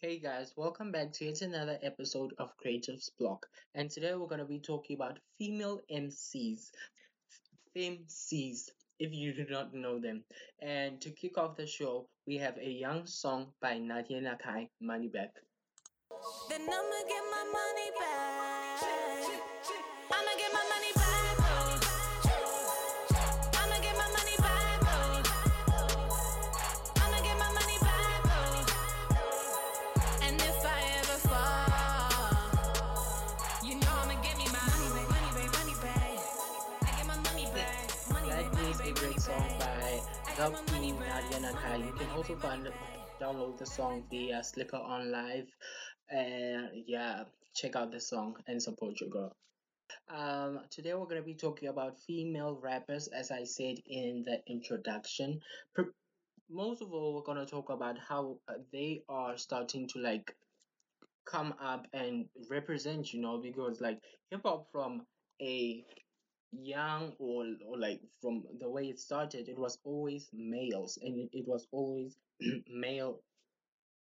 Hey guys, welcome back to yet another episode of Creatives Block. And today we're going to be talking about female MCs, FemCs, if you do not know them. And to kick off the show, we have a young song by Nadia Nakai, Money. Money You can also find download the song via Slikour OnLife. And yeah, check out the song and support your girl. Um, today we're going to be talking about female rappers, as I said in the introduction. Pr- most of all, we're going to talk about how uh, they are starting to like come up and represent, you know, because like hip hop from a young or, or like from the way it started, it was always males and it, it was always male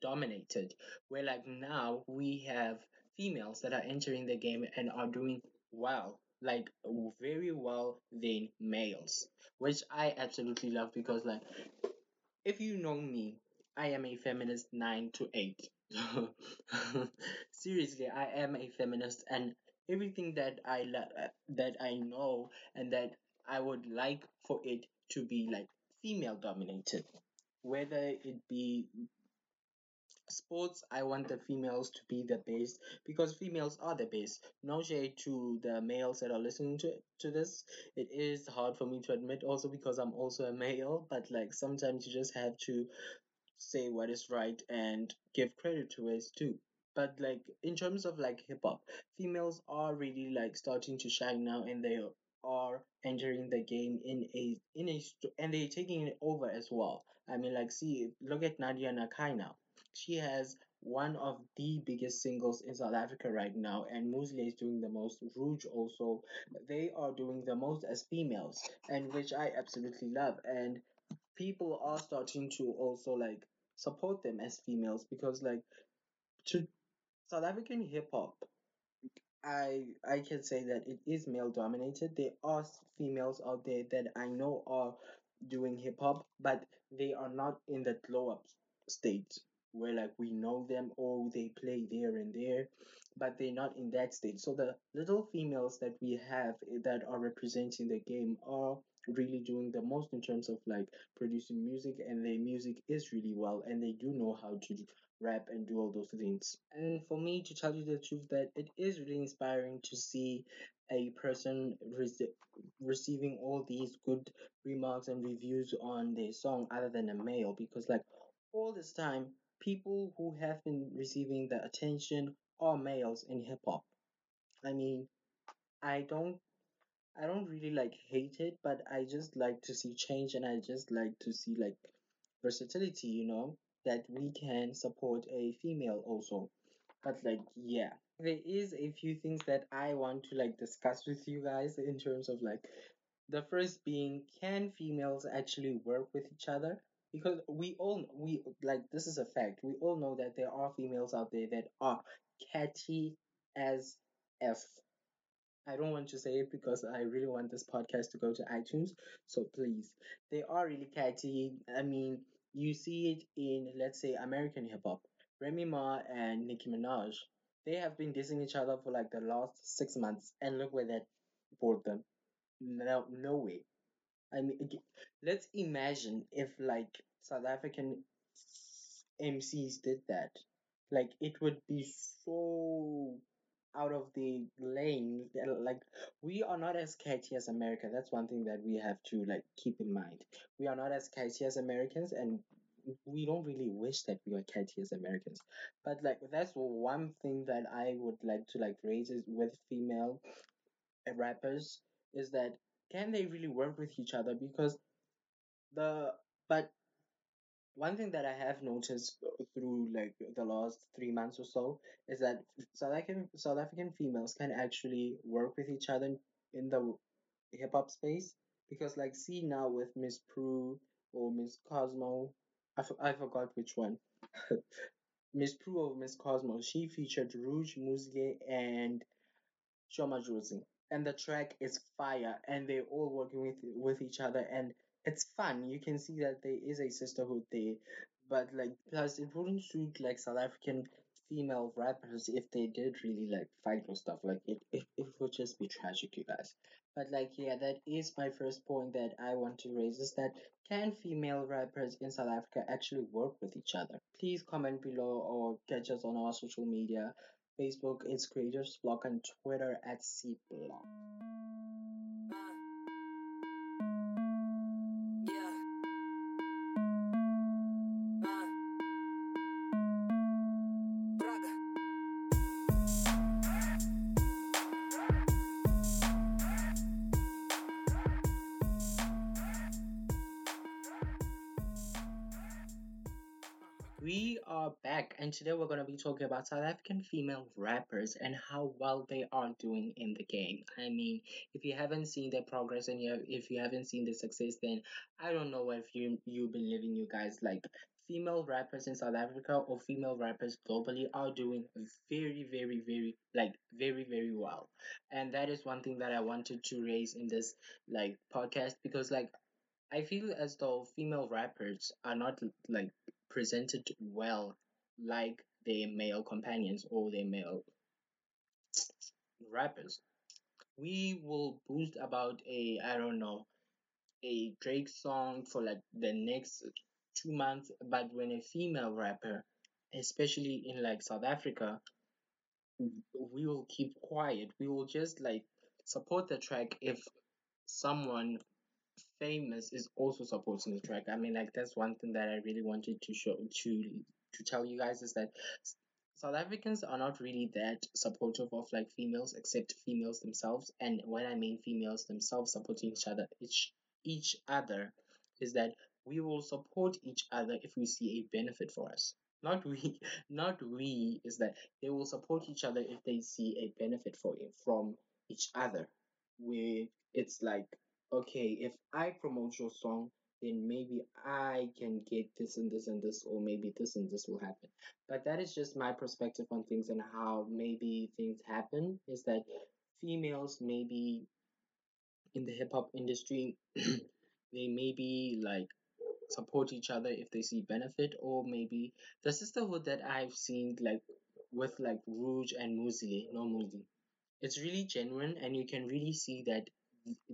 dominated. Where like now we have females that are entering the game and are doing well, like very well than males, which I absolutely love because like if you know me, I am a feminist nine to eight. Seriously, I am a feminist, and everything that I la- uh, that I know and that I would like for it to be like female dominated, whether it be sports i want the females to be the best because females are the best. No shade to the males that are listening to to this. It is hard for me to admit also because i'm also a male but like sometimes you just have to say what is right and give credit to it too but like in terms of like hip hop females are really like starting to shine now and they are entering the game in a in a and they're taking it over as well i mean like see look at nadia nakai now she has one of the biggest singles in South Africa right now, and Moozlie is doing the most. Rouge also, they are doing the most as females, and which I absolutely love. And people are starting to also like support them as females because like to South African hip hop, I I can say that it is male dominated. There are females out there that I know are doing hip hop, but they are not in that glow up state where like we know them or they play there and there, but they're not in that state. So the little females that we have eh, that are representing the game are really doing the most in terms of like producing music and their music is really well and they do know how to rap and do all those things. And for me, to tell you the truth, that it is really inspiring to see a person rece- receiving all these good remarks and reviews on their song other than a male because like all this time people who have been receiving the attention are males in hip hop. I mean, I don't I don't really like hate it, but I just like to see change and I just like to see like versatility, you know, that we can support a female also. But like, yeah, there is a few things that I want to like discuss with you guys in terms of like the first being can females actually work with each other? Because we all we like this is a fact. We all know that there are females out there that are catchy as F. I don't want to say it because I really want this podcast to go to iTunes. So please, they are really catchy. I mean, you see it in, let's say, American hip hop. Remy Ma and Nicki Minaj, they have been dissing each other for like the last six months, and look where that brought them. No, no way. I mean, let's imagine if like South African MCs did that. Like it would be so out of the lane. Like we are not as catchy as America. That's one thing that we have to like keep in mind. We are not as catchy as Americans, and we don't really wish that we were catchy as Americans. But like that's one thing that I would like to like raise is with female rappers is that can they really work with each other because the but one thing that I have noticed through like the last three months or so is that South African South African females can actually work with each other in the hip hop space because like see now with Miss Pru or Miss Cosmo, I, f- I forgot which one, Miss Pru or Miss Cosmos, she featured Rouge Moozlie and Sho Madjozi. And the track is fire and they're all working with with each other and it's fun. You can see that there is a sisterhood there. But like plus it wouldn't suit like South African female rappers if they did really like fight or stuff. Like it, it, it would just be tragic, you guys. But like yeah, that is my first point that I want to raise is that can female rappers in South Africa actually work with each other? Please comment below or catch us on our social media. Facebook is Creators Block and Twitter at C Block. We are back, and today we're going to be talking about South African female rappers and how well they are doing in the game. I mean, if you haven't seen their progress and you if you haven't seen the success, then I don't know if you you've been living, you guys. Like female rappers in South Africa or female rappers globally are doing very, very, very like very, very well, and that is one thing that I wanted to raise in this like podcast because like I feel as though female rappers are not like presented well like their male companions or their male rappers. We will boost about a I don't know a Drake song for like the next two months, but when a female rapper, especially in like South Africa, we will keep quiet. We will just like support the track if someone famous is also supporting the track. I mean, like that's one thing that I really wanted to show to to tell you guys is that South Africans are not really that supportive of like females, except females themselves. And when I mean females themselves supporting each other, each each other, is that we will support each other if we see a benefit for us. Not we, not we is that they will support each other if they see a benefit for it from each other. Where it's like okay, if I promote your song, then maybe I can get this and this and this, or maybe this and this will happen. But that is just my perspective on things and how maybe things happen. Is that females maybe in the hip hop industry, they maybe like support each other if they see benefit, or maybe the sisterhood that I've seen like with like Rouge and Muzi, no Muzi it's really genuine and you can really see that th-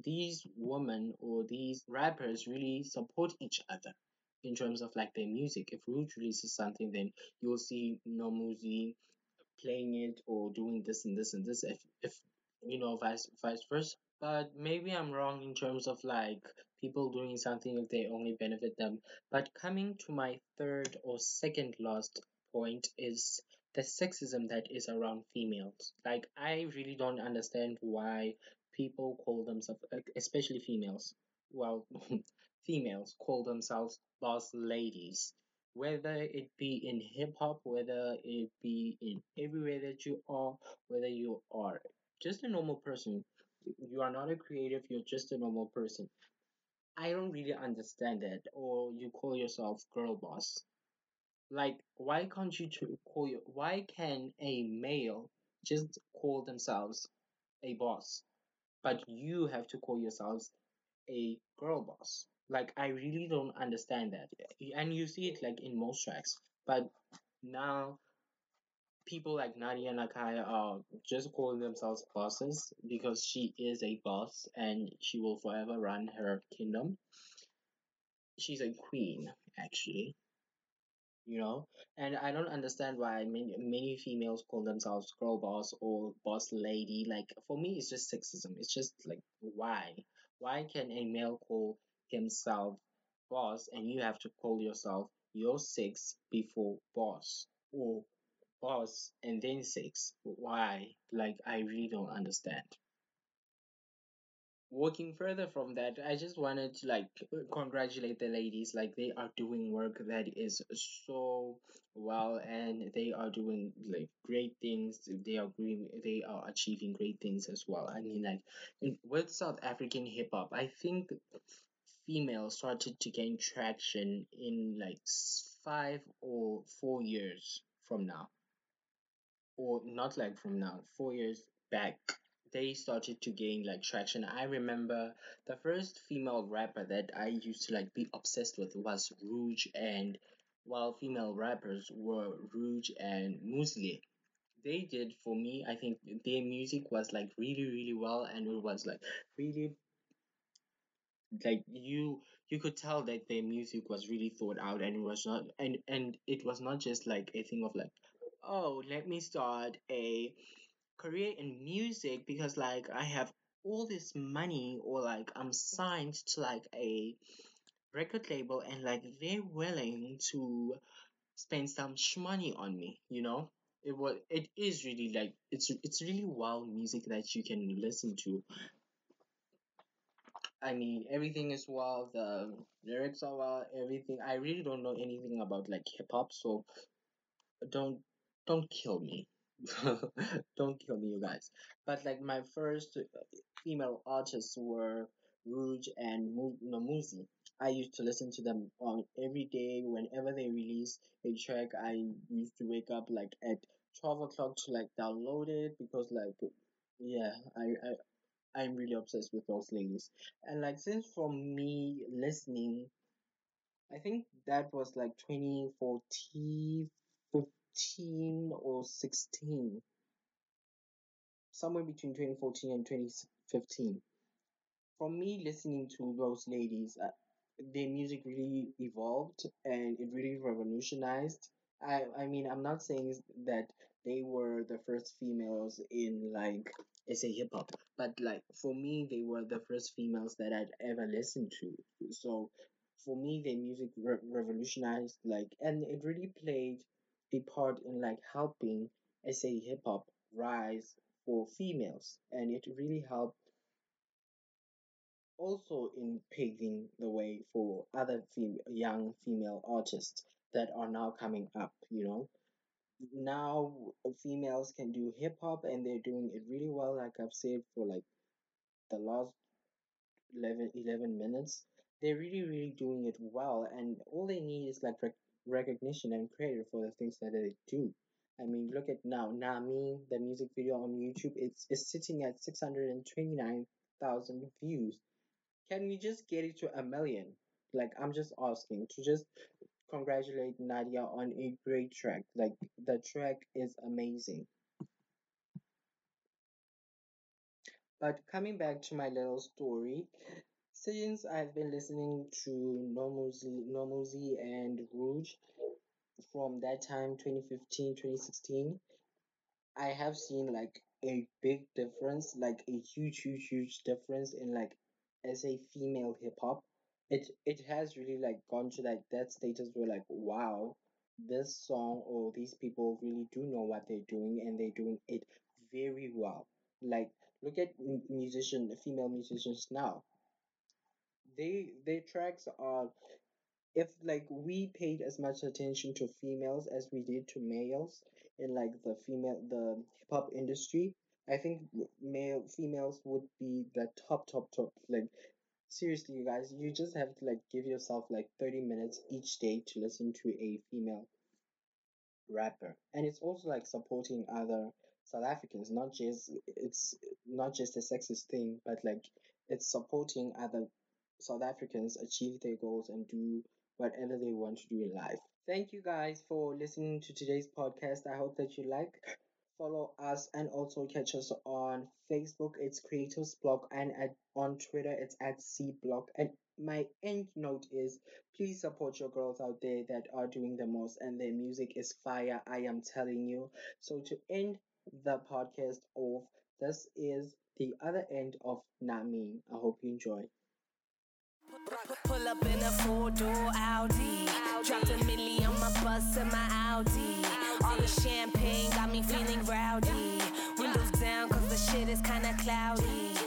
these women or these rappers really support each other in terms of like their music. If Rouge releases something, then you'll see Nomuzi playing it or doing this and this and this. If if you know vice vice versa. But maybe I'm wrong in terms of like people doing something if they only benefit them. But coming to my third or second last point is the sexism that is around females. Like I really don't understand why people call themselves, uh, especially females. Well, females call themselves boss ladies whether it be in hip hop, whether it be in everywhere that you are, whether you are just a normal person, you are not a creative, you're just a normal person. I don't really understand that. Or you call yourself girl boss. Like, why can't you call you? Why can a male just call themselves a boss, but you have to call yourselves a girl boss? Like, I really don't understand that. And you see it like in most tracks. But now people like Nadia Nakai are just calling themselves bosses because she is a boss and she will forever run her kingdom. She's a queen, actually, you know? And I don't understand why many, many females call themselves girl boss or boss lady. Like, for me, it's just sexism. It's just like, why? Why can a male call himself boss and you have to call yourself your six before boss? Or boss and then six. Why? Like, I really don't understand. Working further from that, I just wanted to like congratulate the ladies. Like, they are doing work that is so well, and they are doing like great things. They are green. They are achieving great things as well. I mean, like with South African hip hop, I think females started to gain traction in like five or four years from now, or not like from now, four years back, they started to gain like traction. I remember the first female rapper that I used to like be obsessed with was Rouge, and while female rappers were Rouge and Moozlie. They did for me. I think their music was like really, really well, and it was like really like you you could tell that their music was really thought out and it was not and and it was not just like a thing of like oh let me start a career in music because like i have all this money or like i'm signed to like a record label and like they're willing to spend some money on me you know it was it is really like it's it's really wild music that you can listen to I mean, everything is wild. The lyrics are wild. Everything. I really don't know anything about like hip hop, so don't don't kill me. Don't kill me, you guys. But like my first uh, female artists were Rouge and Mu- no, Muzi. I used to listen to them on every day whenever they release a track. I used to wake up like at twelve o'clock to like download it because like yeah, I, I I'm really obsessed with those ladies. And like since for me listening, I think that was like 2014, 15 or 16, somewhere between 2014 and 2015. From me listening to those ladies, uh, their music really evolved and it really revolutionized. I I mean I'm not saying that they were the first females in like say hip hop, but like for me they were the first females that I'd ever listened to. So for me their music re- revolutionized like and it really played a part in like helping say hip hop rise for females and it really helped also in paving the way for other fem- young female artists that are now coming up you know? Now females can do hip hop and they're doing it really well like i've said for like the last 11 11 minutes they're really really doing it well and all they need is like rec- recognition and credit for the things that they do i mean look at now nami the music video on youtube it's, it's sitting at 629000 views can we just get it to a million? Like, I'm just asking to just congratulate Nadia on a great track. Like, the track is amazing. But coming back to my little story, since I've been listening to Nomuzi, and Rouge from that time, 2015, 2016, I have seen like a big difference, like a huge, huge, huge difference in like as a female hip hop. It it has really like gone to like that status where like wow, this song or these people really do know what they're doing and they're doing it very well. Like look at musician female musicians now. They their tracks are if like we paid as much attention to females as we did to males in like the female the hip hop industry, I think male females would be the top top top. Like seriously, you guys, you just have to like give yourself like thirty minutes each day to listen to a female rapper, and it's also like supporting other South Africans. Not just it's not just a sexist thing, but like it's supporting other South Africans achieve their goals and do whatever they want to do in life. Thank you guys for listening to today's podcast. I hope that you like. Follow us and also catch us on Facebook. It's Creators Block and at on Twitter it's at C Block. And my end note is please support your girls out there that are doing the most and their music is fire. I am telling you. So to end the podcast off, this is the other end of Nami. I hope you enjoy. Pull up in a four door Audi. Dropped a milli on my bus and my Audi. All the champagne got me feeling rowdy. Windows down cause the shit is kinda cloudy.